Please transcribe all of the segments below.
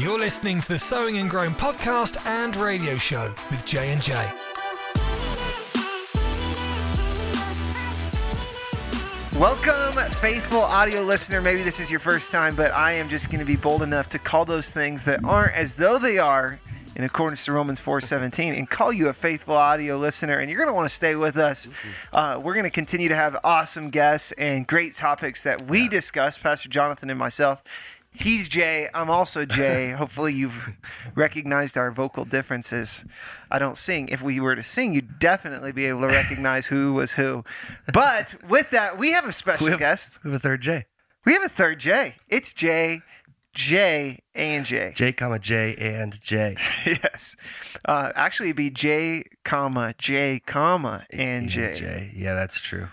You're listening to the Sowing and Growing podcast and radio show with J and J. Welcome, faithful audio listener. Maybe this is your first time, but I am just going to be bold enough to call those things that aren't as though they are in accordance to Romans 4:17 and call you a faithful audio listener and you're going to want to stay with us. Uh, we're going to continue to have awesome guests and great topics that we discuss, Pastor Jonathan and myself. He's Jay. I'm also Jay. Hopefully, you've recognized our vocal differences. I don't sing. If we were to sing, you'd definitely be able to recognize who was who. But with that, we have a special We have, guest. we have a third J. We have a third J. It's J, J, and J. J, comma J and J. yes. Uh, actually, it'd be J, comma J, comma and J. J. Yeah, that's true.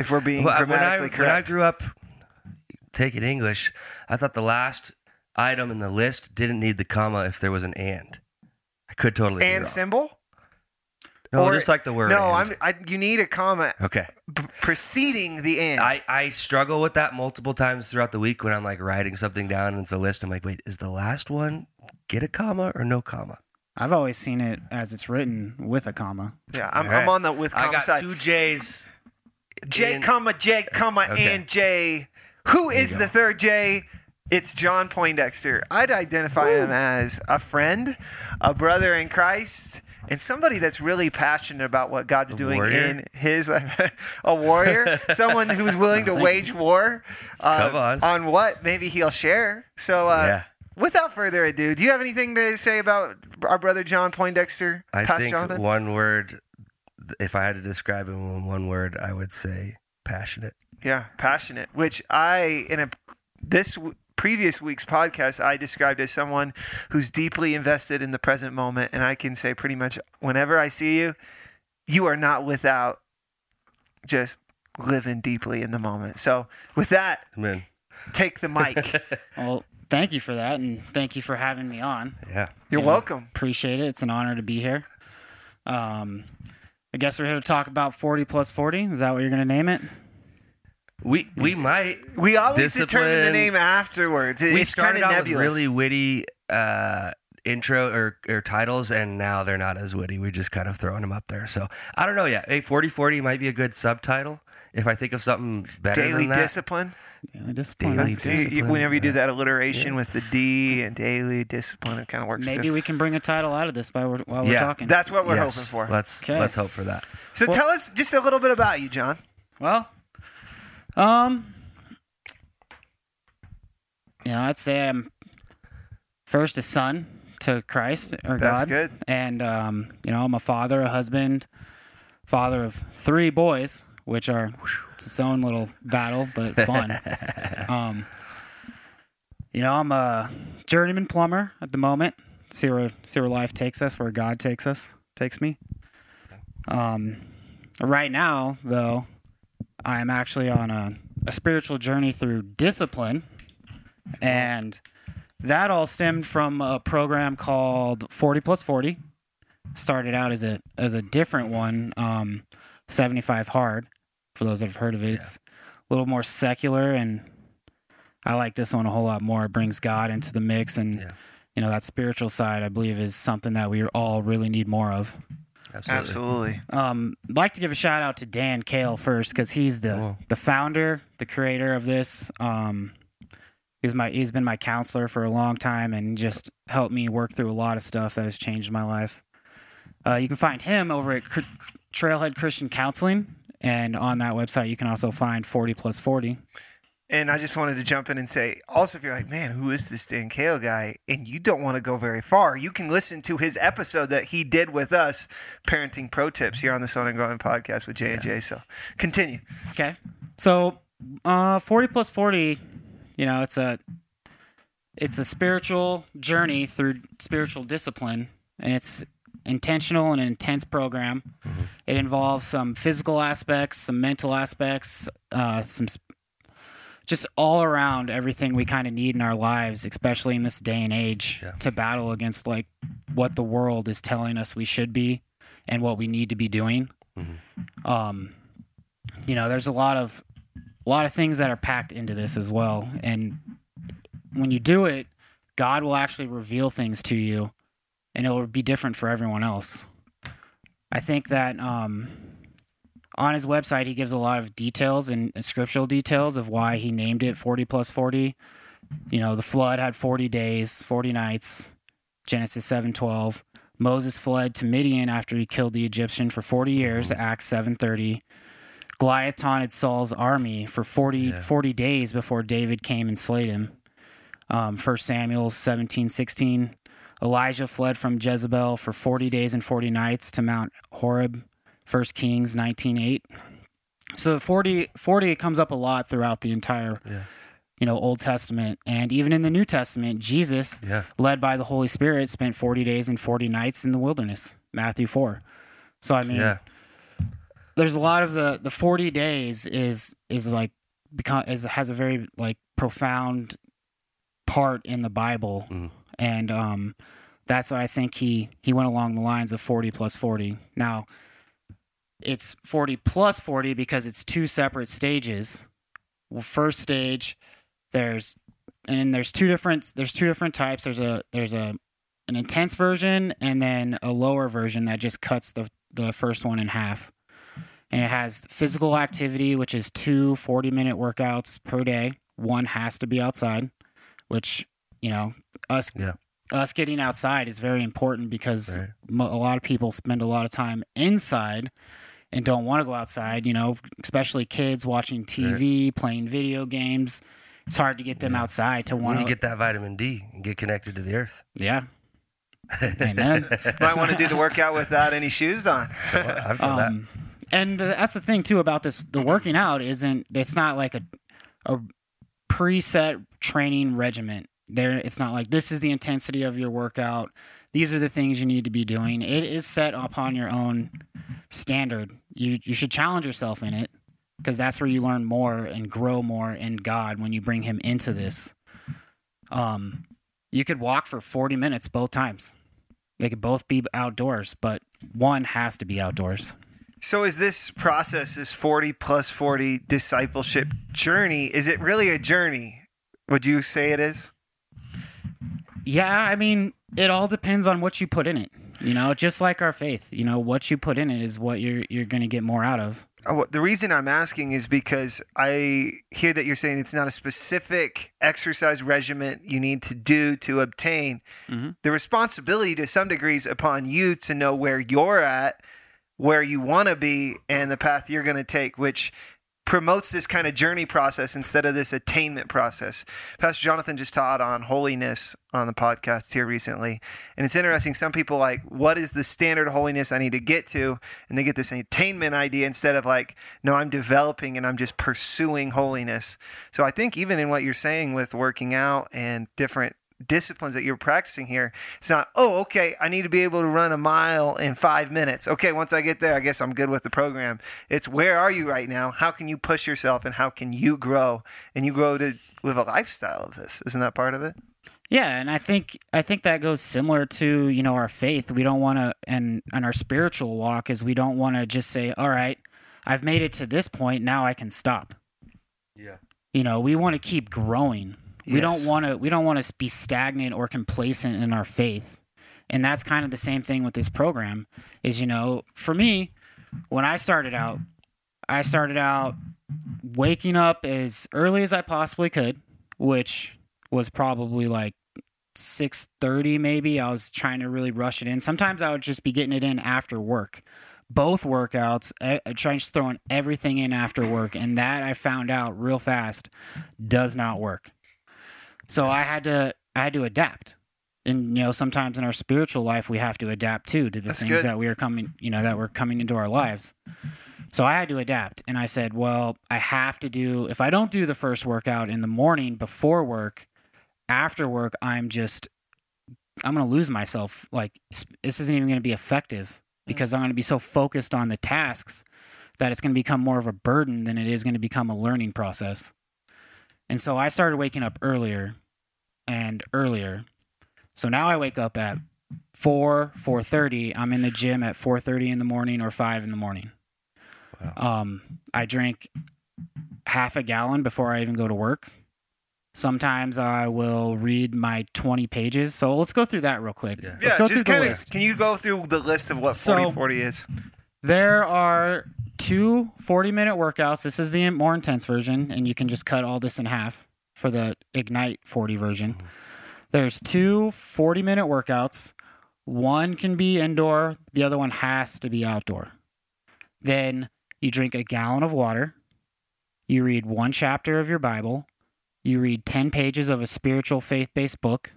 If we're being Well, I- when I grammatically when I grew up taking English, I thought the last item in the list didn't need the comma if there was an and. I could totally and symbol. No, Or- just like the word. No, and. I'm. I, you need a comma okay. b- preceding the and. I, I struggle with that multiple times throughout the week when I'm like writing something down and it's a list. I'm like, wait, is the last one get a comma or no comma? I've always seen it as it's written with a comma. yeah, I'm, All right. I'm on the with I comma got side. two J's. J, in- comma J, comma Okay. and J. Who is the third J? It's John Poindexter. I'd identify him as a friend, a brother in Christ, and somebody that's really passionate about what God's doing warrior? in his life. a warrior, someone who's willing to wage war. Uh, Come on. what maybe he'll share. So, uh, Yeah. without further ado, do you have anything to say about our brother John Poindexter, I Pastor think Jonathan? one word, if I had to describe him in one word, I would say passionate. Yeah, passionate. Which I in a this w- previous week's podcast I described as someone who's deeply invested in the present moment, and I can say pretty much whenever I see you, you are not without just living deeply in the moment. So with that, I mean, take the mic. Well, thank you for that, and thank you for having me on. yeah. You're Yeah. welcome. Appreciate it. It's an honor to be here. Um, I guess we're here to talk about 40 plus 40. Is that what you're going to name it? We we might We always determine the name afterwards. It- we it's kind started of out nebulous. with really witty uh, intro or, or titles, and now they're not as witty. We're just kind of throwing them up there. So I don't know yet. Hey, forty forty might be a good subtitle if I think of something better Daily than that. discipline. Daily discipline. Daily That's- You- you- discipline, whenever you do that alliteration with the D and daily discipline, it kind of works. too. Maybe we can bring a title out of this while we're, while we're Yeah, talking. That's what we're Yes, hoping for. Let's Okay. let's hope for that. So Well- tell us just a little bit about you, John. Well, um, you know, I'd say I'm first a son to Christ or That's God, good. and um, you know, I'm a father, a husband, father of three boys, which are it's its own little battle, but fun. um, you know, I'm a journeyman plumber at the moment. See where see where life takes us, where God takes us, takes me. Um, right now, though, I am actually on a, a spiritual journey through discipline. And that all stemmed from a program called 40 plus 40. Started out as a as a different one, um, 75 hard, for those that have heard of it. It's a little more secular and I like this one a whole lot more. It brings God into the mix and Yeah. you know, that spiritual side I believe is something that we all really need more of. Absolutely. Absolutely. Um, I'd like to give a shout out to Dan Kale first because he's the Cool. the founder, the creator of this. Um, he's my he's been my counselor for a long time and just helped me work through a lot of stuff that has changed my life. Uh, you can find him over at Cr- Trailhead Christian Counseling, and on that website you can also find forty plus forty. And I just wanted to jump in and say, also, if you're like, man, who is this Dan Kale guy? And you don't want to go very far, you can listen to his episode that he did with us, Parenting Pro Tips, here on the Sowing and Growing podcast with J and J. So continue. Okay. So, uh, 40 plus 40, you know, it's a it's a spiritual journey through spiritual discipline and it's intentional and an intense program. It involves some physical aspects, some mental aspects, uh, some s- just all around everything we kind of need in our lives, especially in this day and age, Yeah. to battle against like what the world is telling us we should be and what we need to be doing. Um, you know, there's a lot of a lot of things that are packed into this as well, and when you do it, God will actually reveal things to you, and it will be different for everyone else. I think that um, on his website he gives a lot of details and, scriptural details of why he named it 40 plus 40. You know, the flood had 40 days, 40 nights. Genesis 7:12. Moses fled to Midian after he killed the Egyptian for 40 years, Acts 7:30. Goliath taunted Saul's army for 40, Yeah. 40 days before David came and slayed him. Um, 1 Samuel 17, 16. Elijah fled from Jezebel for 40 days and 40 nights to Mount Horeb. 1 Kings 19, 8. So 40, 40 comes up a lot throughout the entire, Yeah. you know, Old Testament. And even in the New Testament, Jesus, Yeah. led by the Holy Spirit, spent 40 days and 40 nights in the wilderness. Matthew 4. So, I mean, Yeah. There's a lot of the the 40 days is is like become is has a very like profound part in the bible. Mhm. and um that's why i think he he went along the lines of 40 plus 40 now it's 40 plus 40 because it's two separate stages. Well, first stage there's and there's two different there's two different types. There's a there's a an intense version and then a lower version that just cuts the the first one in half and it has physical activity, which is two 40 minute workouts per day. One has to be outside, which, you know, us, Yeah. us getting outside is very important because Right. a lot of people spend a lot of time inside and don't want to go outside, you know, especially kids watching TV, playing video games. It's hard to get them outside to want to to get that vitamin D and get connected to the earth. Yeah. Amen. Might want to do the workout without any shoes on. I've done that. Um, And that's the thing too about this. The working out isn't. It's not like a a preset training regimen. There, it's not like this is the intensity of your workout. These are the things you need to be doing. It is set upon your own standard. You you should challenge yourself in it because that's where you learn more and grow more in God when you bring Him into this. Um, you could walk for forty minutes both times. They could both be outdoors, but one has to be outdoors. So is this process, this 40 plus 40 discipleship journey, is it really a journey? Would you say it is? Yeah, I mean, it all depends on what you put in it. You know, just like our faith, you know, what you put in it is what you're you're going to get more out of. Oh, the reason I'm asking is because I hear that you're saying it's not a specific exercise regimen you need to do to obtain. Mhm. The responsibility to some degrees upon you to know where you're at, where you want to be, and the path you're going to take, which promotes this kind of journey process instead of this attainment process. Pastor Jonathan just taught on holiness on the podcast here recently. And it's interesting. Some people like, what is the standard holiness I need to get to? And they get this attainment idea instead of like, no, I'm developing and I'm just pursuing holiness. So I think even in what you're saying with working out and different disciplines that you're practicing here, it's not, oh, okay, I need to be able to run a mile in five minutes. Okay, once I get there, I guess I'm good with the program. It's where are you right now? How can you push yourself and how can you grow? And you grow to live a lifestyle of this. Isn't that part of it? Yeah, and I think I think that goes similar to you know our faith. We don't want to, and and our spiritual walk is we don't want to just say, all right, I've made it to this point, now I can stop. Yeah. You know, we want to keep growing. We Yes. don't want to we don't want to be stagnant or complacent in our faith. And that's kind of the same thing with this program is you know, for me, when I started out, I started out waking up as early as I possibly could, which was probably like 6:30 maybe. I was trying to really rush it in. Sometimes I would just be getting it in after work. Both workouts, eh, trying just throwing everything in after work, and that I found out real fast does not work. So I had to I had to adapt. And you know, sometimes in our spiritual life we have to adapt too to the That's things good. that we are coming, you know, that were coming into our lives. So I had to adapt and I said, well, I have to do if I don't do the first workout in the morning before work, after work I'm just I'm going to lose myself. Like this isn't even going to be effective mm. because I'm going to be so focused on the tasks that it's going to become more of a burden than it is going to become a learning process. And so I started waking up earlier and earlier. So now I wake up at 4, 4:30. I'm in the gym at 4:30 in the morning or 5 in the morning. Um, I drink half a gallon before I even go to work. Sometimes I will read my 20 pages. So let's go through that real quick. Yeah. Let's go just through kind of. list. Can you go through the list of what So- 40 40 is? There are two 40 minute workouts. This is the more intense version, and you can just cut all this in half for the Ignite 40 version. Mm-hmm. There's two 40 minute workouts. One can be indoor, the other one has to be outdoor. Then you drink a gallon of water. You read one chapter of your Bible. You read 10 pages of a spiritual faith based book.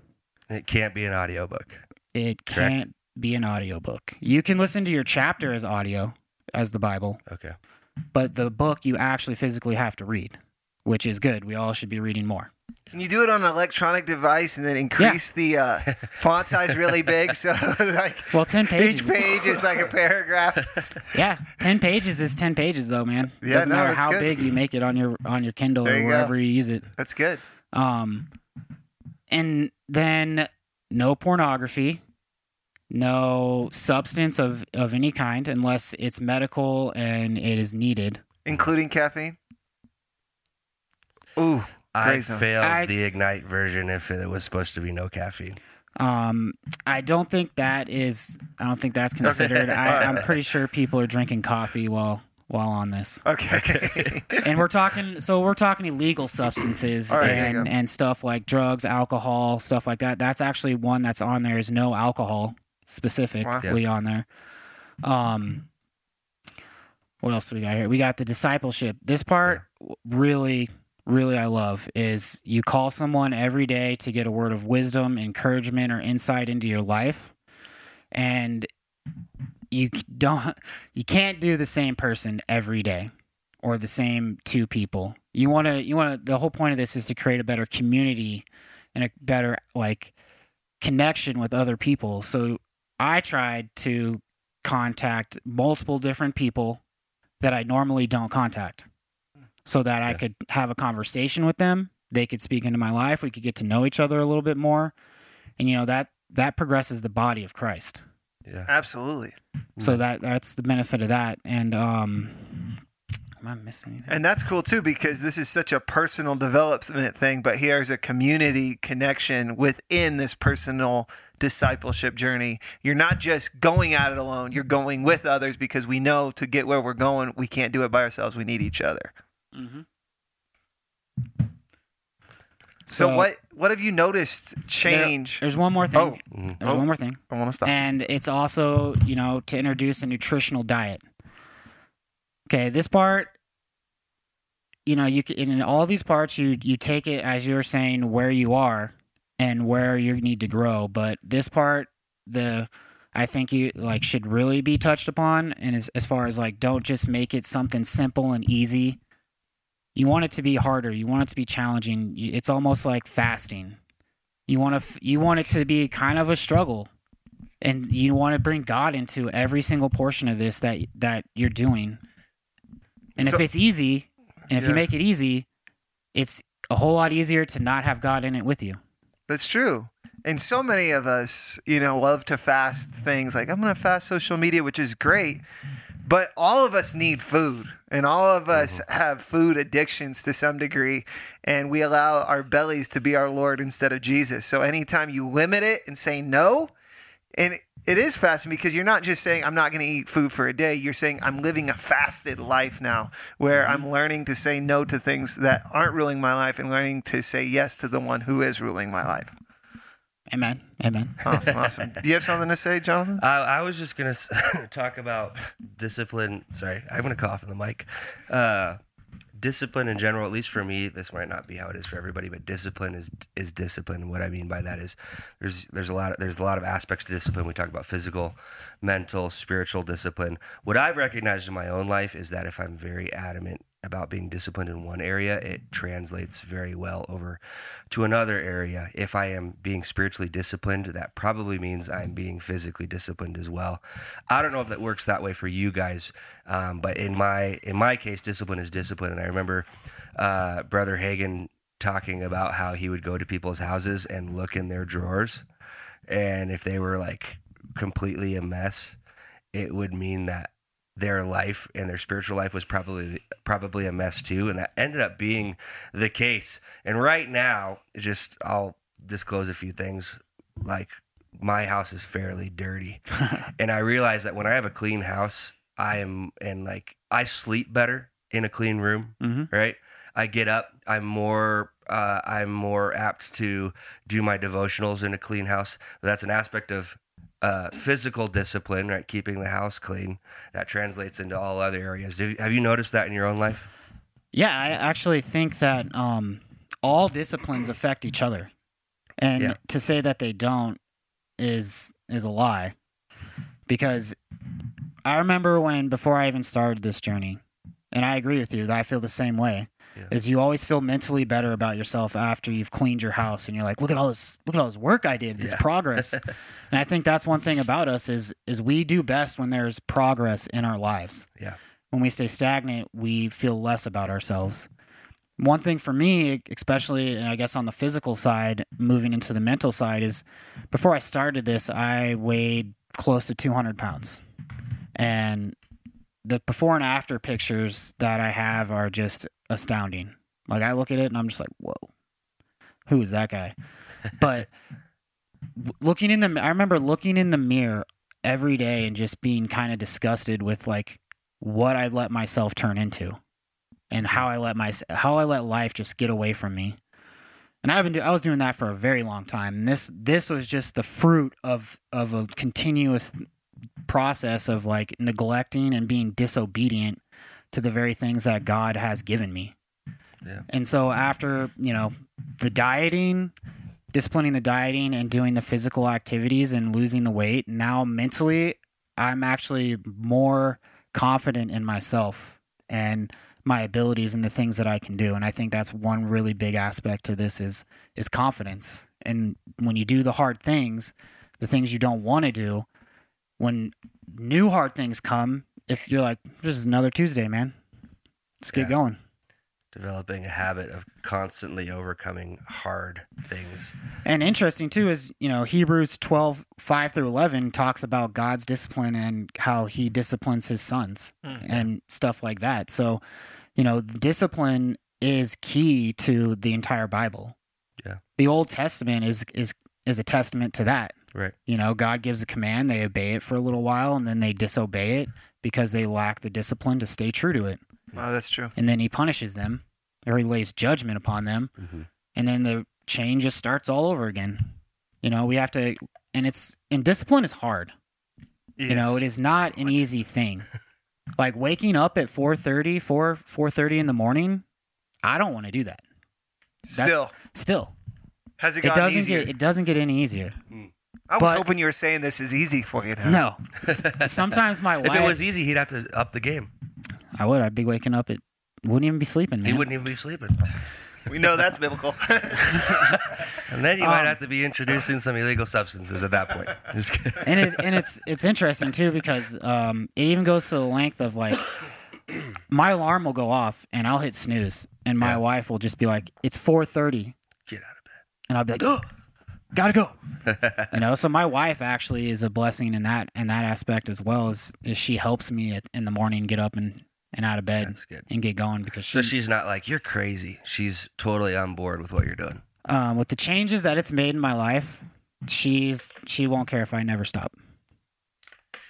It can't be an audiobook. It can't be an audiobook. You can listen to your chapter as audio, as the Bible Okay. but the book you actually physically have to read, which is good. We all should be reading more. Can you do it on an electronic device and then increase the uh, font size really big so like Well, 10 pages. each page is like a paragraph? Yeah, 10 pages is 10 pages though, man. Yeah, Doesn't no, matter how good. big you make it on your on your Kindle There or you go. wherever you use it. That's good. Um and then no pornography, no substance of of any kind unless it's medical and it is needed. Including caffeine? Ooh. I zone. failed I- the Ignite version if it was supposed to be no caffeine. Um, I don't think that is. I don't think that's considered. I, I'm pretty sure people are drinking coffee while while on this. Okay. and we're talking so we're talking illegal substances All right, there you and and stuff like drugs alcohol stuff like that that's actually one that's on there is no alcohol specifically on there. Um what else do we got here? We got the discipleship. This part w really really i love is you call someone every day to get a word of wisdom encouragement or insight into your life. And you don't you can't do the same person every day or the same two people. You want to you want to the whole point of this is to create a better community and a better like connection with other people. So I tried to contact multiple different people that I normally don't contact so that I could have a conversation with them. They could speak into my life. We could get to know each other a little bit more. And you know that that progresses the body of Christ. Yeah. Absolutely. So that that's the benefit of that. And um am I missing anything? And that's cool too because this is such a personal development thing, but here's a community connection within this personal discipleship journey. You're not just going at it alone, you're going with others because we know to get where we're going, we can't do it by ourselves. We need each other. Mhm. So, So- what what have you noticed change? There's one more thing. Oh. Mhm. There's Oh. one more thing. I want to stop. And it's also, you know, to introduce a nutritional diet. Okay, this part, you know, you can, in all these parts, you you take it as you're saying where you are and where you need to grow. But this part, the I think you like should really be touched upon, and as as far as like, don't just make it something simple and easy. You want it to be harder. You want it to be challenging. It's almost like fasting. You want to you want it to be kind of a struggle and you want to bring God into every single portion of this that that you're doing. And So- if it's easy, and if Yeah. you make it easy, it's a whole lot easier to not have God in it with you. That's true. And so many of us, you know, love to fast things like I'm going to fast social media, which is great. But all of us need food, and all of us mm-hmm. have food addictions to some degree, and we allow our bellies to be our Lord instead of Jesus. So anytime you limit it and say no, and it is fasting because you're not just saying I'm not going to eat food for a day. You're saying I'm living a fasted life now, where I'm learning to say no to things that aren't ruling my life and learning to say yes to the one who is ruling my life. Amen. Amen. Awesome, awesome. Do you have something to say, Jonathan? I, I was just gonna talk about discipline. Sorry, I'm gonna cough in the mic. Uh, discipline in general, at least for me, this might not be how it is for everybody, but discipline is is discipline. What I mean by that is there's there's a lot of, there's a lot of aspects to discipline. We talk about physical, mental, spiritual discipline. What I've recognized in my own life is that if I'm very adamant about being disciplined in one area, it translates very well over to another area. If I am being spiritually disciplined, that probably means I'm being physically disciplined as well. I don't know if that works that way for you guys, um, but in my in my case, discipline is discipline. And I remember uh, Brother Hagin talking about how he would go to people's houses and look in their drawers, and if they were like completely a mess, it would mean that their life and their spiritual life was probably probably a mess too, and that ended up being the case. And right now, just I'll disclose a few things. Like my house is fairly dirty, and I realize that when I have a clean house, I am and like I sleep better in a clean room. Mhm. Right, I get up. I'm more. Uh, I'm more apt to do my devotionals in a clean house. That's an aspect of uh, physical discipline, right? Keeping the house clean. That translates into all other areas. Do, have you noticed that in your own life? Yeah, I actually think that um, all disciplines affect each other, and Yeah. to say that they don't is is a lie, because I remember when before I even started this journey, and I agree with you that I feel the same way. Yeah. Is you always feel mentally better about yourself after you've cleaned your house, and you're like, look at all this, look at all this work I did, this Yeah. progress, and I think that's one thing about us is is we do best when there's progress in our lives Yeah. when we stay stagnant, we feel less about ourselves. One thing for me, especially, and I guess on the physical side, moving into the mental side, is before I started this, I weighed close to 200 pounds. And the before and after pictures that I have are just astounding. Like, I look at it and I'm just like, whoa, who is that guy? But looking in the, I remember looking in the mirror every day and just being kind of disgusted with like what I let myself turn into and how I let my how I let life just get away from me. And I've been do, I was doing that for a very long time. And this this was just the fruit of of a continuous process of like neglecting and being disobedient to the very things that God has given me. Yeah. And so after, you know, the dieting, disciplining the dieting and doing the physical activities and losing the weight, now mentally I'm actually more confident in myself and my abilities and the things that I can do. And I think that's one really big aspect to this is is confidence. And when you do the hard things, the things you don't want to do, when new hard things come, it's you're like, this is another Tuesday, man. Let's get Yeah. going. Developing a habit of constantly overcoming hard things. And interesting too is, you know, Hebrews 12, 5 through 11 talks about God's discipline and how he disciplines his sons hmm. and stuff like that. So, you know, discipline is key to the entire Bible. Yeah. The Old Testament is, is, is a testament to that. Right. You know, God gives a command, they obey it for a little while, and then they disobey it because they lack the discipline to stay true to it. Oh, that's true. And then he punishes them or he lays judgment upon them Mhm. and then the chain just starts all over again. You know, we have to, and it's and discipline is hard. You know, it is not an easy thing. Like waking up at 4:30, 4 4:30 in the morning, I don't want to do that. That's- Still, still, has it gotten it gotten doesn't easier? get it doesn't get any easier. I was but- hoping you were saying this is easy for you now. No, sometimes my wife. If it was easy, he'd have to up the game. I would. I'd be waking up It Wouldn't even be sleeping, man. He wouldn't even be sleeping. We know that's biblical. And then you Um, might have to be introducing some illegal substances at that point. And it, and it's it's interesting too because um, it even goes to the length of like my alarm will go off and I'll hit snooze and my Yeah. wife will just be like it's 4:30 Get out of bed. and I'll be like oh gotta go you know so my wife actually is a blessing in that in that aspect as well as is she helps me at, in the morning get up and and out of bed That's good. and get going because she, So she's not like, you're crazy. She's totally on board with what you're doing. um, with the changes that it's made in my life she's she won't care if I never stop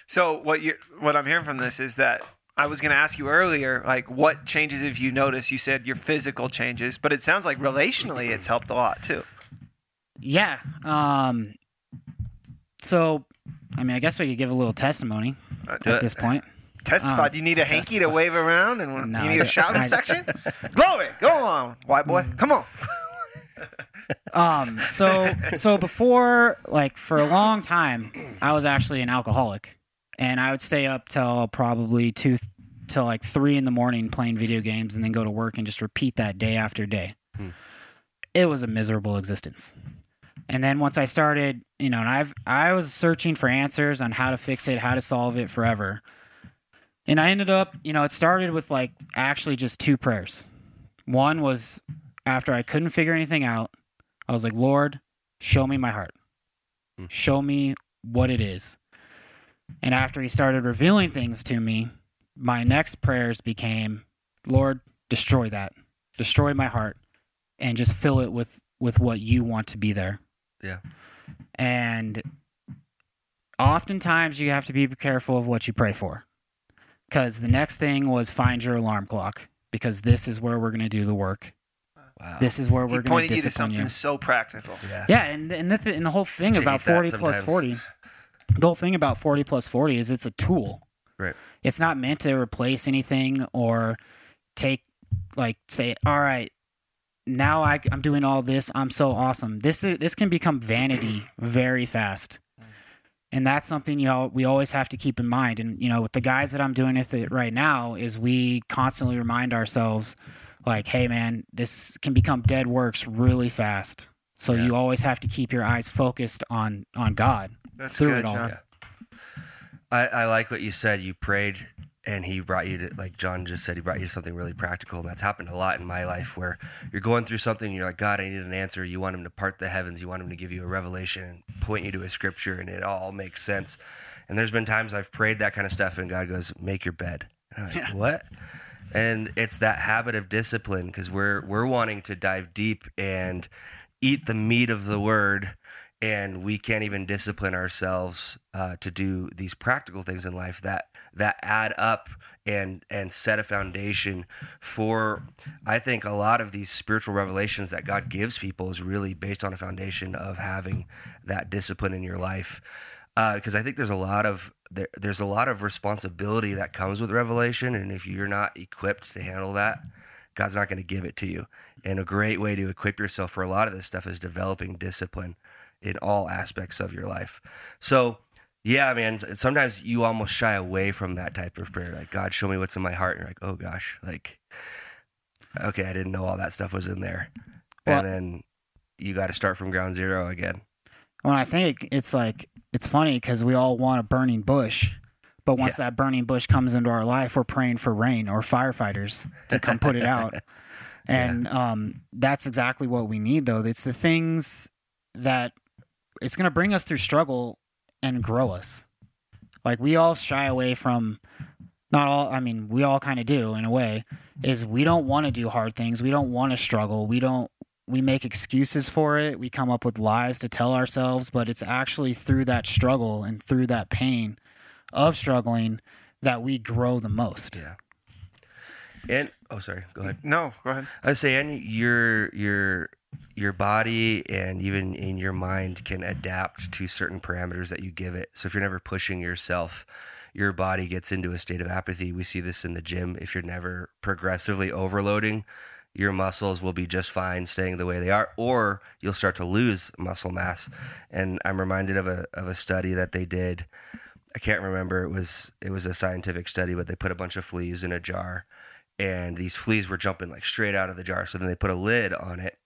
so what you what I'm hearing from this is that I was going to ask you earlier, like what changes have you noticed? You said your physical changes, but it sounds like relationally it's helped a lot too. Yeah. Um. So, I mean, I guess we could give a little testimony do at it. this point. Testify. Um, Do you need a hanky to wave around and No, you need a shouting I- section? Glory, go on, white boy. Come on. Um. So, so before, like, for a long time, I was actually an alcoholic, and I would stay up till probably two, till like three in the morning playing video games, and then go to work and just repeat that day after day. It was a miserable existence. And then once I started, you know, and I've I was searching for answers on how to fix it, how to solve it forever. And I ended up, you know, it started with like actually just two prayers. One was after I couldn't figure anything out, I was like, Lord, show me my heart. Hmm. Show me what it is. And after he started revealing things to me, my next prayers became, Lord, destroy that, destroy my heart, and just fill it with with what you want to be there. Yeah. And oftentimes you have to be careful of what you pray for, because the next thing was find your alarm clock, because this is where we're going to do the work. Wow. This is where we're going to to you to something you. so practical. yeah. Yeah, and and the, th- and the whole thing about forty forty, the whole thing about forty plus forty is it's a tool. Right. It's not meant to replace anything or take like say, all right, now I, I'm doing all this. I'm so awesome. This is this can become vanity very fast. And that's something you know we always have to keep in mind. And you know, with the guys that I'm doing with it right now, is we constantly remind ourselves, like, hey man, this can become dead works really fast. So Yeah. you always have to keep your eyes focused on on God. That's Through good, it all. John. I, I like what you said. You prayed and he brought you to, like John just said, he brought you to something really practical. And that's happened a lot in my life where you're going through something and you're like, God, I need an answer. You want him to part the heavens. You want him to give you a revelation and point you to a scripture and it all makes sense. And there's been times I've prayed that kind of stuff and God goes, make your bed. And I'm like, what? And it's that habit of discipline because we're, we're wanting to dive deep and eat the meat of the word and we can't even discipline ourselves uh, to do these practical things in life that that add up and and set a foundation for I think a lot of these spiritual revelations that God gives people is really based on a foundation of having that discipline in your life uh, because I think there's a lot of there, there's a lot of responsibility that comes with revelation and if you're not equipped to handle that God's not going to give it to you and a great way to equip yourself for a lot of this stuff is developing discipline in all aspects of your life. So, yeah, man, sometimes you almost shy away from that type of prayer. Like, God, show me what's in my heart. And you're like, oh gosh, like, okay, I didn't know all that stuff was in there. Well- and then you got to start from ground zero again. Well, I think it's like it's funny because we all want a burning bush, but once that burning bush comes into our life, we're praying for rain or firefighters to come put it out. And um, that's exactly what we need, though. It's the things that it's going to bring us through struggle and grow us. Like we all shy away from, not all. I mean, we all kind of do in a way. Is we don't want to do hard things. We don't want to struggle. We don't we make excuses for it. We come up with lies to tell ourselves, but it's actually through that struggle and through that pain of struggling that we grow the most. Yeah. And oh, sorry, go ahead. No, go ahead. I was saying your your your body and even in your mind can adapt to certain parameters that you give it. So if you're never pushing yourself, your body gets into a state of apathy. We see this in the gym. If you're never progressively overloading, your muscles will be just fine staying the way they are, or you'll start to lose muscle mass. And I'm reminded of a of a study that they did. I can't remember. It was it was a scientific study, but they put a bunch of fleas in a jar, and these fleas were jumping like straight out of the jar. So then they put a lid on it,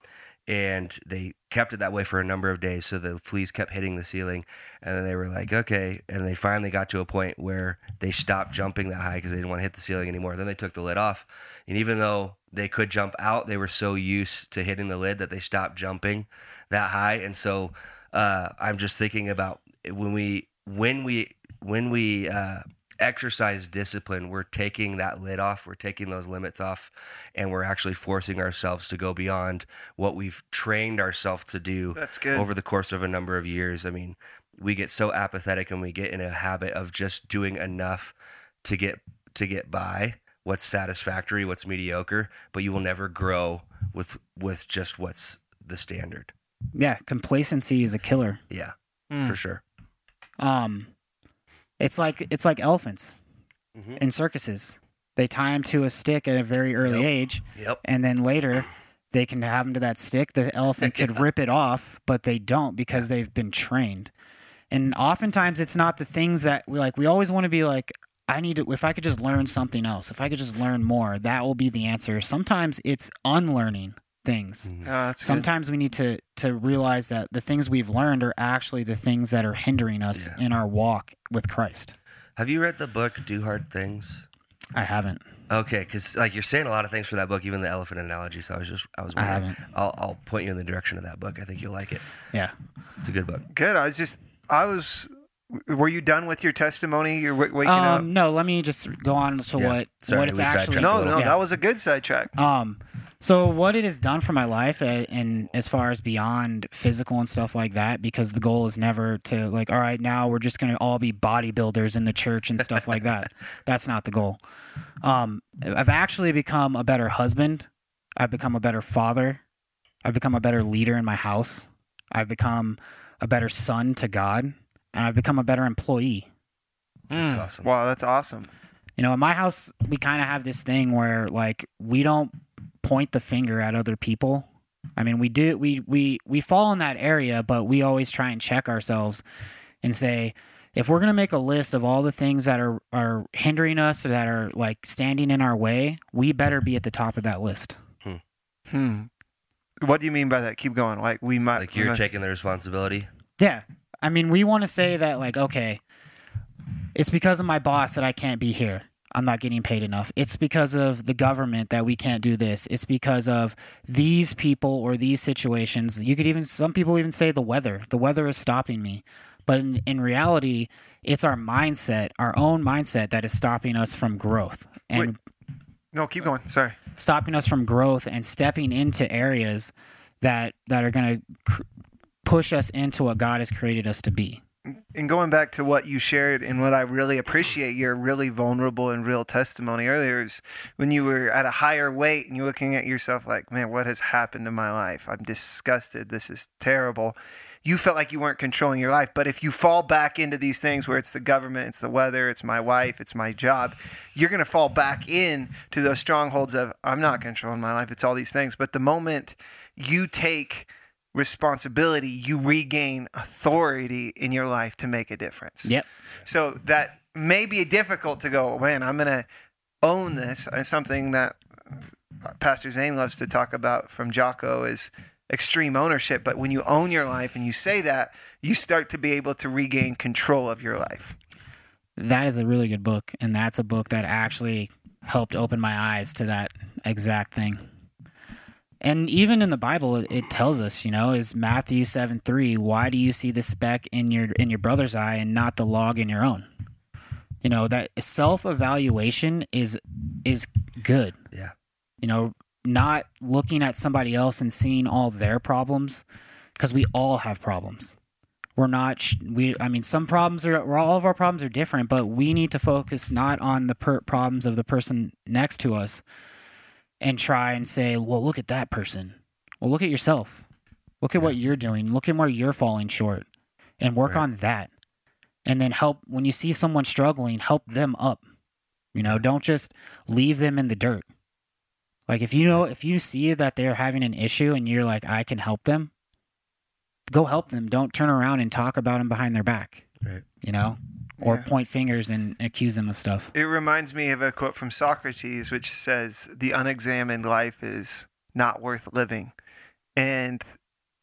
and they kept it that way for a number of days. So the fleas kept hitting the ceiling, and then they were like, okay. And they finally got to a point where they stopped jumping that high because they didn't want to hit the ceiling anymore. Then they took the lid off, and even though they could jump out, they were so used to hitting the lid that they stopped jumping that high. And so uh, I'm just thinking about when we when we when we uh, exercise discipline, we're taking that lid off, we're taking those limits off, and we're actually forcing ourselves to go beyond what we've trained ourselves to do That's good. over the course of a number of years. I mean, we get so apathetic and we get in a habit of just doing enough to get to get by what's satisfactory, what's mediocre, but you will never grow with with just what's the standard. Yeah, complacency is a killer. Yeah, Hmm. for sure. Um, it's like it's like elephants Mhm. in circuses. They tie them to a stick at a very early Yep. age, Yep. and then later they can have them to that stick. The elephant could rip it off, but they don't because they've been trained. And oftentimes it's not the things that we like. We always want to be like, I need to. If I could just learn something else, if I could just learn more, that will be the answer. Sometimes it's unlearning things. Mm-hmm. Oh, that's good. Sometimes we need to to realize that the things we've learned are actually the things that are hindering us Yeah. in our walk with Christ. Have you read the book Do Hard Things? I haven't. Okay, because like you're saying a lot of things for that book, even the elephant analogy. So I was just I was I wondering. haven't. I'll I'll point you in the direction of that book. I think you'll like it. Yeah. It's a good book. Good. I was just, I was were you done with your testimony? You're w- waking up. Um, no, let me just go on to Yeah. what Sorry, what it's actually. sidetracked No, no, Yeah. that was a good sidetrack. Um, so what it has done for my life, uh, and as far as beyond physical and stuff like that, because the goal is never to like, all right, now we're just gonna all be bodybuilders in the church and stuff like that. That's not the goal. Um, I've actually become a better husband. I've become a better father. I've become a better leader in my house. I've become a better son to God, and I've become a better employee. That's Mm. awesome. Wow, that's awesome. You know, in my house, we kind of have this thing where like we don't point the finger at other people. I mean, we do we we we fall in that area, but we always try and check ourselves and say if we're going to make a list of all the things that are are hindering us or that are like standing in our way, we better be at the top of that list. Hmm. hmm. What do you mean by that? Keep going. Like we might. Like you're must- taking the responsibility. Yeah. I mean, we want to say that, like, okay, it's because of my boss that I can't be here. I'm not getting paid enough. It's because of the government that we can't do this. It's because of these people or these situations. You could even, some people even say the weather. The weather is stopping me. But in, in reality, it's our mindset, our own mindset, that is stopping us from growth and Wait. No, keep going. Sorry. stopping us from growth and stepping into areas that that are going to cr- push us into what God has created us to be. And going back to what you shared and what I really appreciate your really vulnerable and real testimony earlier is when you were at a higher weight and you're looking at yourself like, man, what has happened to my life? I'm disgusted. This is terrible. You felt like you weren't controlling your life. But if you fall back into these things where it's the government, it's the weather, it's my wife, it's my job, you're going to fall back in to those strongholds of, I'm not controlling my life. It's all these things. But the moment you take responsibility, you regain authority in your life to make a difference. Yep. So that may be difficult to go, oh, man, I'm going to own this. And something that Pastor Zane loves to talk about from Jocko is extreme ownership. But when you own your life and you say that, you start to be able to regain control of your life. That is a really good book, and that's a book that actually helped open my eyes to that exact thing. And even in the Bible, it, tells us, you know, is Matthew seven three. Why do you see the speck in your in your brother's eye and not the log in your own? You know that self evaluation is is good. Yeah. You know, not looking at somebody else and seeing all their problems, because we all have problems we're not we i mean some problems are we're- all of our problems are different but we need to focus not on the per- problems of the person next to us and try and say well look at that person. Well look at yourself. Look at what you're doing. Look at where you're falling short and work Right. on that. And then help when you see someone struggling help them up. You know don't just leave them in the dirt. Like if you know if you see that they're having an issue and you're like i can help them go help them. Don't turn around and talk about them behind their back, Right. you know, or Yeah. point fingers and accuse them of stuff. It reminds me of a quote from Socrates, which says, The unexamined life is not worth living. And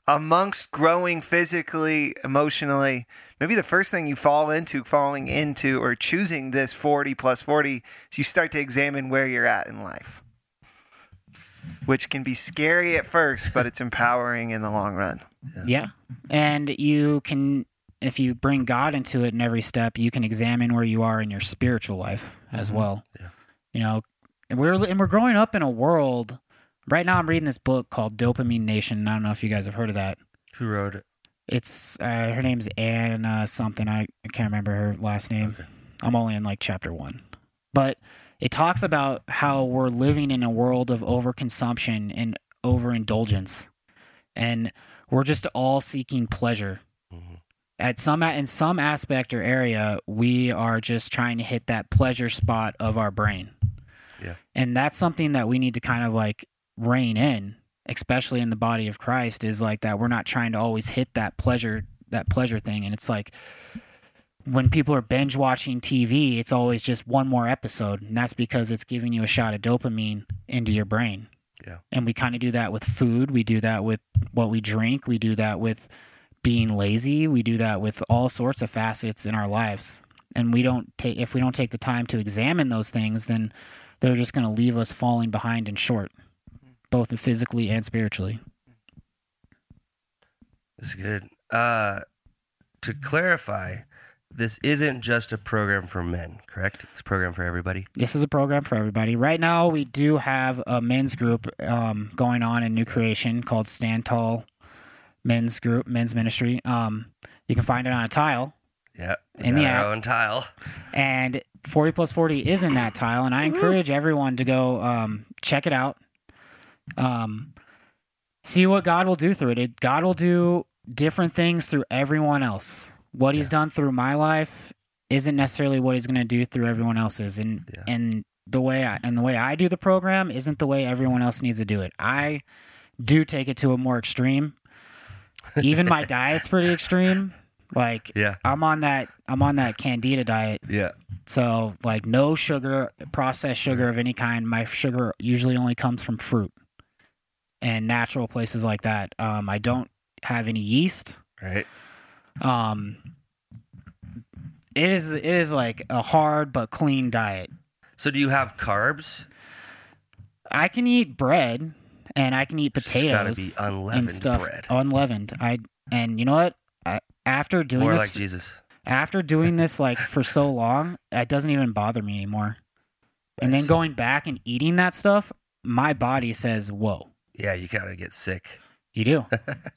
amongst growing physically, emotionally, maybe the first thing you fall into, falling into, or choosing this 40 plus 40 is you start to examine where you're at in life, which can be scary at first, but it's empowering in the long run. Yeah. And you can, if you bring God into it in every step, you can examine where you are in your spiritual life as well. Yeah. You know, and we're, and we're growing up in a world. Right now, I'm reading this book called Dopamine Nation. I don't know if you guys have heard of that. Who wrote it? It's uh, her name's Anna something. I, I can't remember her last name. Okay. I'm only in like chapter one, but it talks about how we're living in a world of overconsumption and overindulgence, and we're just all seeking pleasure. At some in some aspect or area, we are just trying to hit that pleasure spot of our brain. Yeah. and that's something that we need to kind of like rein in especially in the body of Christ is like that we're not trying to always hit that pleasure that pleasure thing and it's like when people are binge watching TV it's always just one more episode and that's because it's giving you a shot of dopamine into your brain. Yeah. And we kind of do that with food, we do that with what we drink, we do that with being lazy, we do that with all sorts of facets in our lives. And we don't take if we don't take the time to examine those things then they're just going to leave us falling behind and short both physically and spiritually. This is good. Uh, to clarify, this isn't just a program for men, correct? It's a program for everybody. This is a program for everybody. Right now, we do have a men's group um, going on in New Creation called Stand Tall Men's Group, Men's Ministry. Um, you can find it on a tile, Yep. In the our app. own tile. and 40 plus 40 is in that tile. And I encourage everyone to go um, check it out. Um, see what God will do through it. it. God will do different things through everyone else. What He's done through my life isn't necessarily what He's going to do through everyone else's. And Yeah. and the way I, and the way I do the program isn't the way everyone else needs to do it. I do take it to a more extreme. Even my diet's pretty extreme. Like Yeah. I'm on that I'm on that candida diet Yeah. so like no sugar, processed sugar of any kind. My sugar usually only comes from fruit and natural places like that. Um, I don't have any yeast. Right. Um, it is it is like a hard but clean diet. So do you have carbs? I can eat bread and I can eat It's potatoes be unleavened and stuff bread. unleavened. I and you know what? I, after doing More this, like Jesus. after doing this like for so long, it doesn't even bother me anymore. And then going back and eating that stuff, my body says, "Whoa, Yeah, you gotta get sick. you do."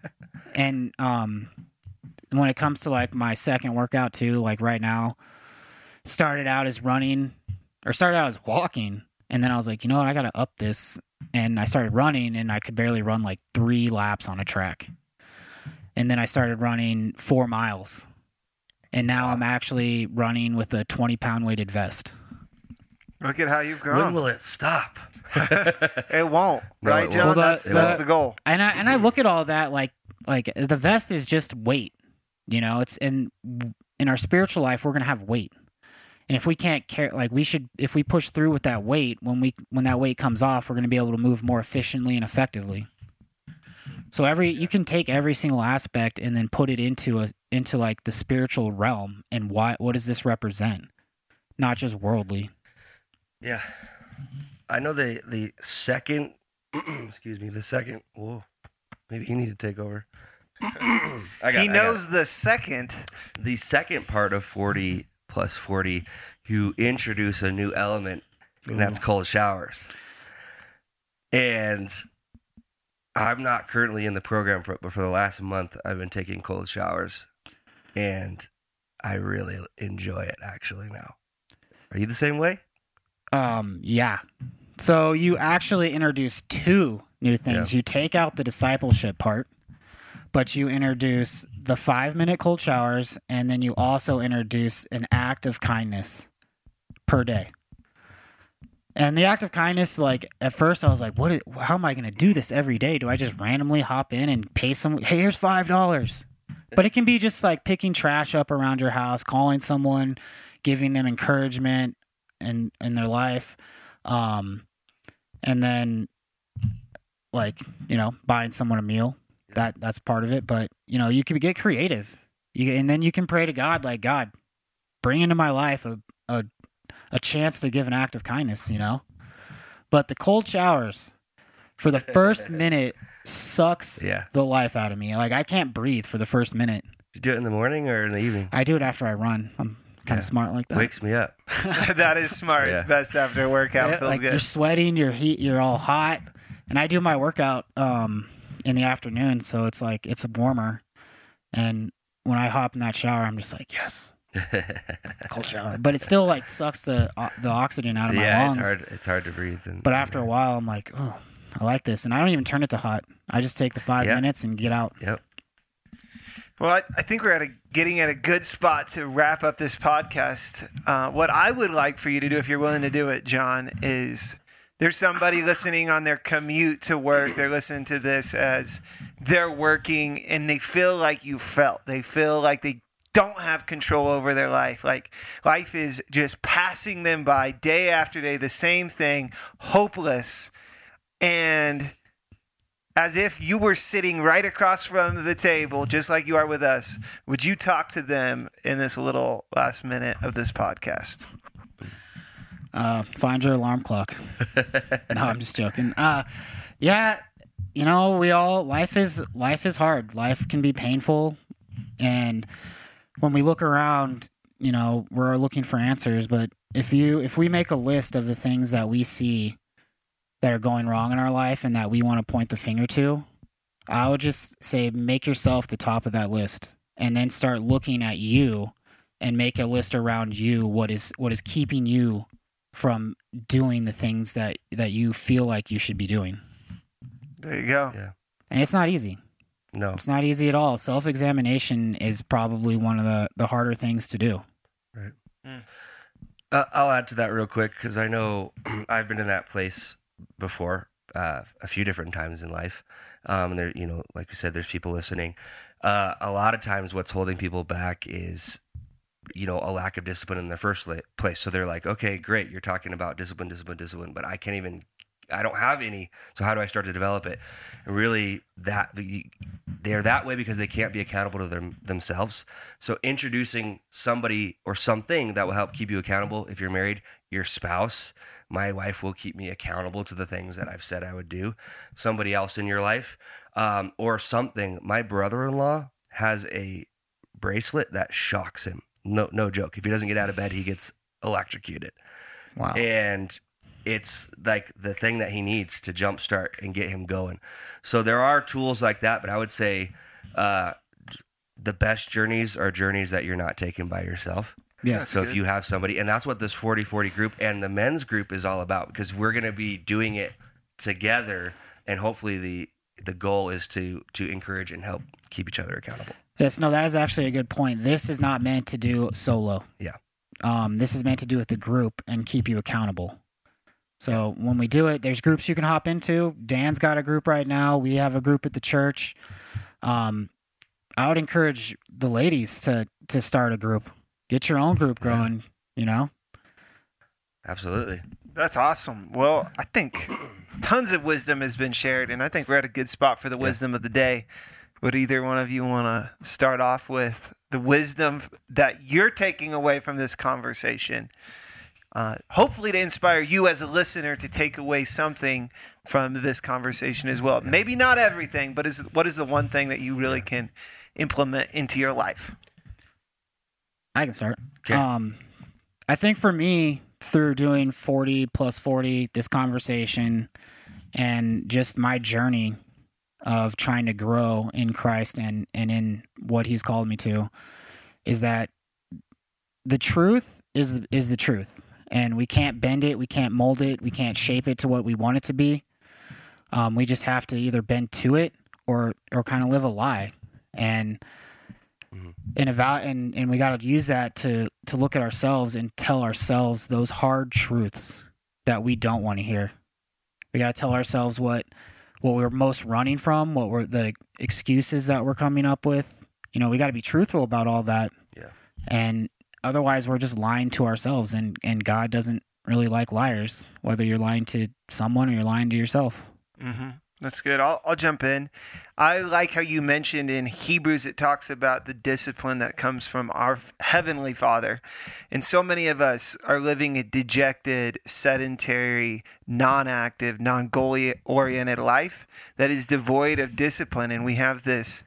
and um, when it comes to like my second workout too, like right now, started out as running, or started out as walking, and then I was like, you know what, I got to up this, and I started running, and I could barely run like three laps on a track, and then I started running four miles, and now I'm actually running with a 20 pound weighted vest. Look at how you've grown. When will it stop? it won't, No, right, it John? won't. That's the- that's the- the goal. and I and I look at all that like like the vest is just weight, you know. It's in in our spiritual life we're gonna have weight, and if we can't care, like we should, if we push through with that weight, when we when that weight comes off, we're gonna be able to move more efficiently and effectively. So every you can take every single aspect and then put it into a into like the spiritual realm and why what does this represent, not just worldly. Yeah. I know the the second excuse me, the second whoa. Maybe you need to take over. I got, he I got knows the second. the second part of 40 plus 40 you introduce a new element and that's cold showers. And i'm not currently in the program for but for the last month i've been taking cold showers and i really enjoy it actually now. Are you the same way? Um, yeah. So you actually introduce two new things. You take out the discipleship part, but you introduce the five minute cold showers, and then you also introduce an act of kindness per day. And the act of kindness, like at first, I was like, "What? Is, how am I going to do this every day? Do I just randomly hop in and pay some? Hey, here's five dollars." But it can be just like picking trash up around your house, calling someone, giving them encouragement, in in their life um and then like you know buying someone a meal that that's part of it but you know you can get creative. You and then you can pray to god like god bring into my life a a, a chance to give an act of kindness you know? But the cold showers for the first minute sucks Yeah. the life out of me. Like i can't breathe for the first minute. You do it in the morning or in the evening? I do it after i run. I'm kind of smart like that. Wakes me up. That is smart. It's best after a workout. Yeah, Feels like good. you're sweating, you're heat, you're all hot, and I do my workout um in the afternoon, so it's like it's a warmer, and when I hop in that shower, I'm just like yes, cold shower, but it still like sucks the uh, the oxygen out of my yeah lungs. it's hard it's hard to breathe and But after a while, I'm like, oh, I like this, and I don't even turn it to hot. I just take the five Yeah. minutes and get out. yep Well, I, I think we're at a, getting at a good spot to wrap up this podcast. Uh, what I would like for you to do, if you're willing to do it, John, is there's somebody listening on their commute to work. They're listening to this as they're working and they feel like you felt. They feel like they don't have control over their life. Like life is just passing them by day after day, the same thing, hopeless. And as if you were sitting right across from the table, just like you are with us, would you talk to them in this little last minute of this podcast? Uh, find your alarm clock. no, I'm just joking. Uh, yeah, you know, we all life is life is hard. Life can be painful, and when we look around, you know, we're looking for answers, but if you if we make a list of the things that we see that are going wrong in our life and that we want to point the finger to, I would just say make yourself the top of that list and then start looking at you and make a list around you what is what is keeping you from doing the things that that you feel like you should be doing. There you go. Yeah. And it's not easy. No. It's not easy at all. Self examination is probably one of the, the harder things to do. Right. Uh, I'll add to that real quick because I know I've been in that place before uh, a few different times in life. Um, and there, you know, like you said, there's people listening. Uh, a lot of times, what's holding people back is, you know, a lack of discipline in the first la- place. So they're like, okay, great, you're talking about discipline, discipline, discipline, but I can't even. I don't have any, so how do I start to develop it? And really, that they're that way because they can't be accountable to them, themselves. So introducing somebody or something that will help keep you accountable if you're married, your spouse, my wife will keep me accountable to the things that I've said I would do. Somebody else in your life, um, or something. My brother-in-law has a bracelet that shocks him. No, no joke. If he doesn't get out of bed, he gets electrocuted, Wow. and it's like the thing that he needs to jumpstart and get him going. So there are tools like that, but I would say uh, the best journeys are journeys that you're not taking by yourself. yes. So good. if you have somebody, and that's what this 40 40 group and the men's group is all about because we're going to be doing it together. And hopefully, the the goal is to to encourage and help keep each other accountable. Yes, no, that is actually a good point. This is not meant to do solo. Yeah. Um, this is meant to do with the group and keep you accountable. So when we do it, there's groups you can hop into. Dan's got a group right now. We have a group at the church. Um, I would encourage the ladies to to start a group. Get your own group growing. You know. Absolutely. That's awesome. Well, I think tons of wisdom has been shared, and I think we're at a good spot for the wisdom of the day. Would either one of you want to start off with the wisdom that you're taking away from this conversation? Uh, hopefully, to inspire you as a listener to take away something from this conversation as well. Maybe not everything, but is what is the one thing that you really can implement into your life? I can start. Okay. Um, I think for me, through doing 40 plus 40, this conversation, and just my journey of trying to grow in Christ and, and in what He's called me to, is that the truth is is the truth, and we can't bend it, we can't mold it, we can't shape it to what we want it to be. Um, we just have to either bend to it or or kind of live a lie, and and about and and we got to use that to to look at ourselves and tell ourselves those hard truths that we don't want to hear. We got to tell ourselves what what we're most running from, what were the excuses that we're coming up with. You know, we got to be truthful about all that. Yeah. And otherwise, we're just lying to ourselves, and and God doesn't really like liars. Whether you're lying to someone or you're lying to yourself. Mm-hmm. That's good. I'll, I'll jump in. I like how you mentioned in Hebrews it talks about the discipline that comes from our heavenly Father. And so many of us are living a dejected, sedentary, non active, non goal oriented life that is devoid of discipline. And we have this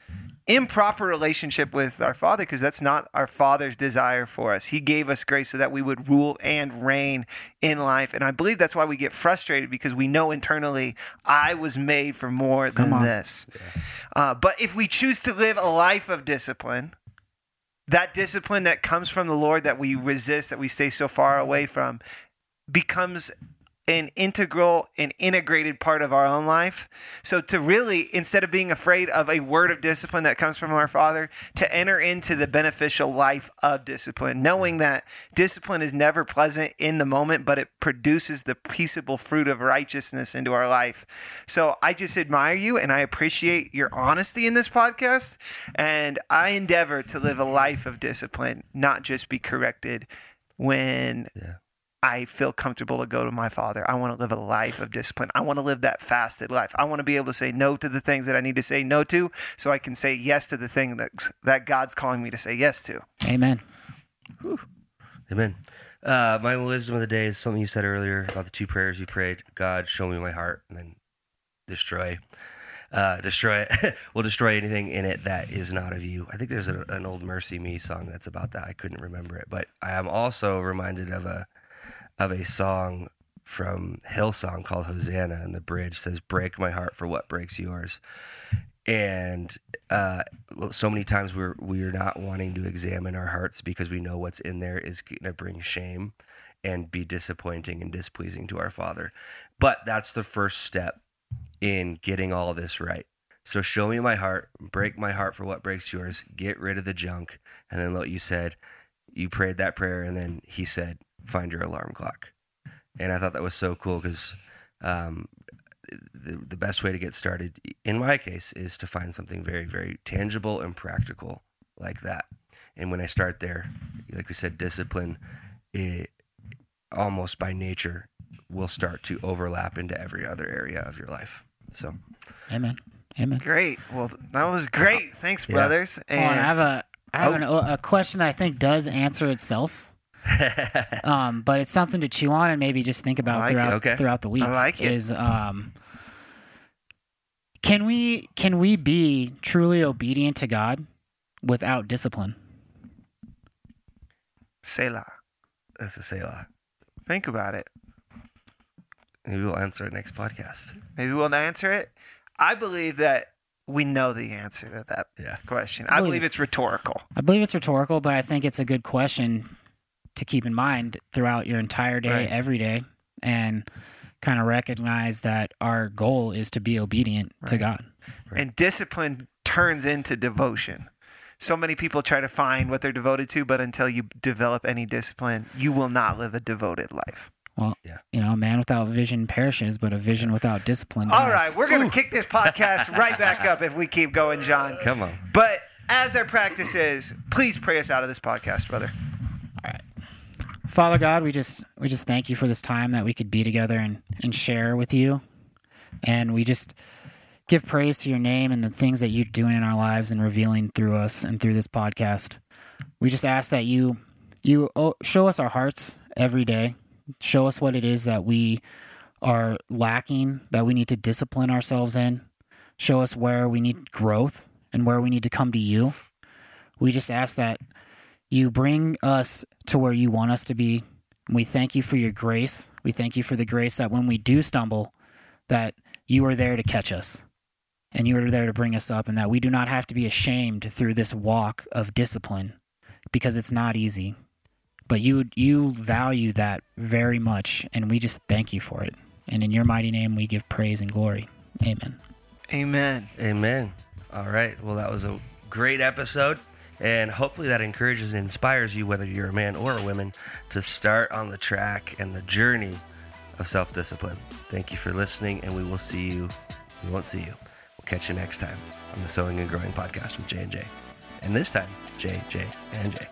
improper relationship with our Father because that's not our Father's desire for us. He gave us grace so that we would rule and reign in life. And I believe that's why we get frustrated because we know internally, I was made for more than on. this. Uh, but if we choose to live a life of discipline, that discipline that comes from the Lord that we resist, that we stay so far away from, becomes an integral and integrated part of our own life. So to really, instead of being afraid of a word of discipline that comes from our Father, to enter into the beneficial life of discipline, knowing mm. that discipline is never pleasant in the moment, but it produces the peaceable fruit of righteousness into our life. So I just admire you and I appreciate your honesty in this podcast. And I endeavor to live a life of discipline, not just be corrected when Yeah. I feel comfortable to go to my father. I want to live a life of discipline. I want to live that fasted life. I want to be able to say no to the things that I need to say no to so I can say yes to the thing that that God's calling me to say yes to. Amen. Amen. Uh, my wisdom of the day is something you said earlier about the two prayers you prayed God, show me my heart, and then destroy. Uh, destroy it. We'll destroy anything in it that is not of you. I think there's a, an old MercyMe song that's about that. I couldn't remember it, but I am also reminded of a of a song from Hillsong called Hosanna, and the bridge says, "Break my heart for what breaks yours." And uh, so many times we're we're not wanting to examine our hearts because we know what's in there is going to bring shame and be disappointing and displeasing to our Father. But that's the first step in getting all this right. So show me my heart, break my heart for what breaks yours, get rid of the junk, and then you said, you prayed that prayer, and then he said, find your alarm clock. And I thought that was so cool because um, the, the best way to get started, in my case, is to find something very, very tangible and practical like that. And when I start there, like we said, discipline, it almost by nature will start to overlap into every other area of your life. So, Amen. Amen. Great. Well, that was great. Thanks, Yeah. brothers. Hold on, I have a I have Oh. an, a question that I think does answer itself. Um, but it's something to chew on and maybe just think about like throughout Okay. throughout the week. I like it. Is um, can we can we be truly obedient to God without discipline? Selah. that's a Selah. Think about it. Maybe we'll answer it next podcast. Maybe we'll answer it. I believe that we know the answer to that Yeah. question. I I believe believe it's rhetorical. I believe it's rhetorical, but I think it's a good question to keep in mind throughout your entire day, Right. every day, and kind of recognize that our goal is to be obedient to Right. God. And discipline turns into devotion. So many people try to find what they're devoted to, but until you develop any discipline, you will not live a devoted life. Well, Yeah. you know, a man without vision perishes, but a vision without discipline. All dies. right, we're going to kick this podcast right back up if we keep going, John. Come on. But as our practice is, please pray us out of this podcast, brother. Father God, we just we just thank you for this time that we could be together and, and share with you. And we just give praise to your name and the things that you're doing in our lives and revealing through us and through this podcast. We just ask that you you show us our hearts every day. Show us what it is that we are lacking, that we need to discipline ourselves in. Show us where we need growth and where we need to come to you. We just ask that you bring us to where you want us to be. We thank you for your grace. We thank you for the grace that when we do stumble, that you are there to catch us and you are there to bring us up and that we do not have to be ashamed through this walk of discipline because it's not easy. But you you value that very much and we just thank you for it. And in your mighty name we give praise and glory. Amen. Amen. Amen. All right. Well, that was a great episode. And hopefully that encourages and inspires you, whether you're a man or a woman, to start on the track and the journey of self discipline. Thank you for listening, and we will see you. We won't see you. We'll catch you next time on the Sowing and Growing podcast with J and J. And this time, J, J, and J.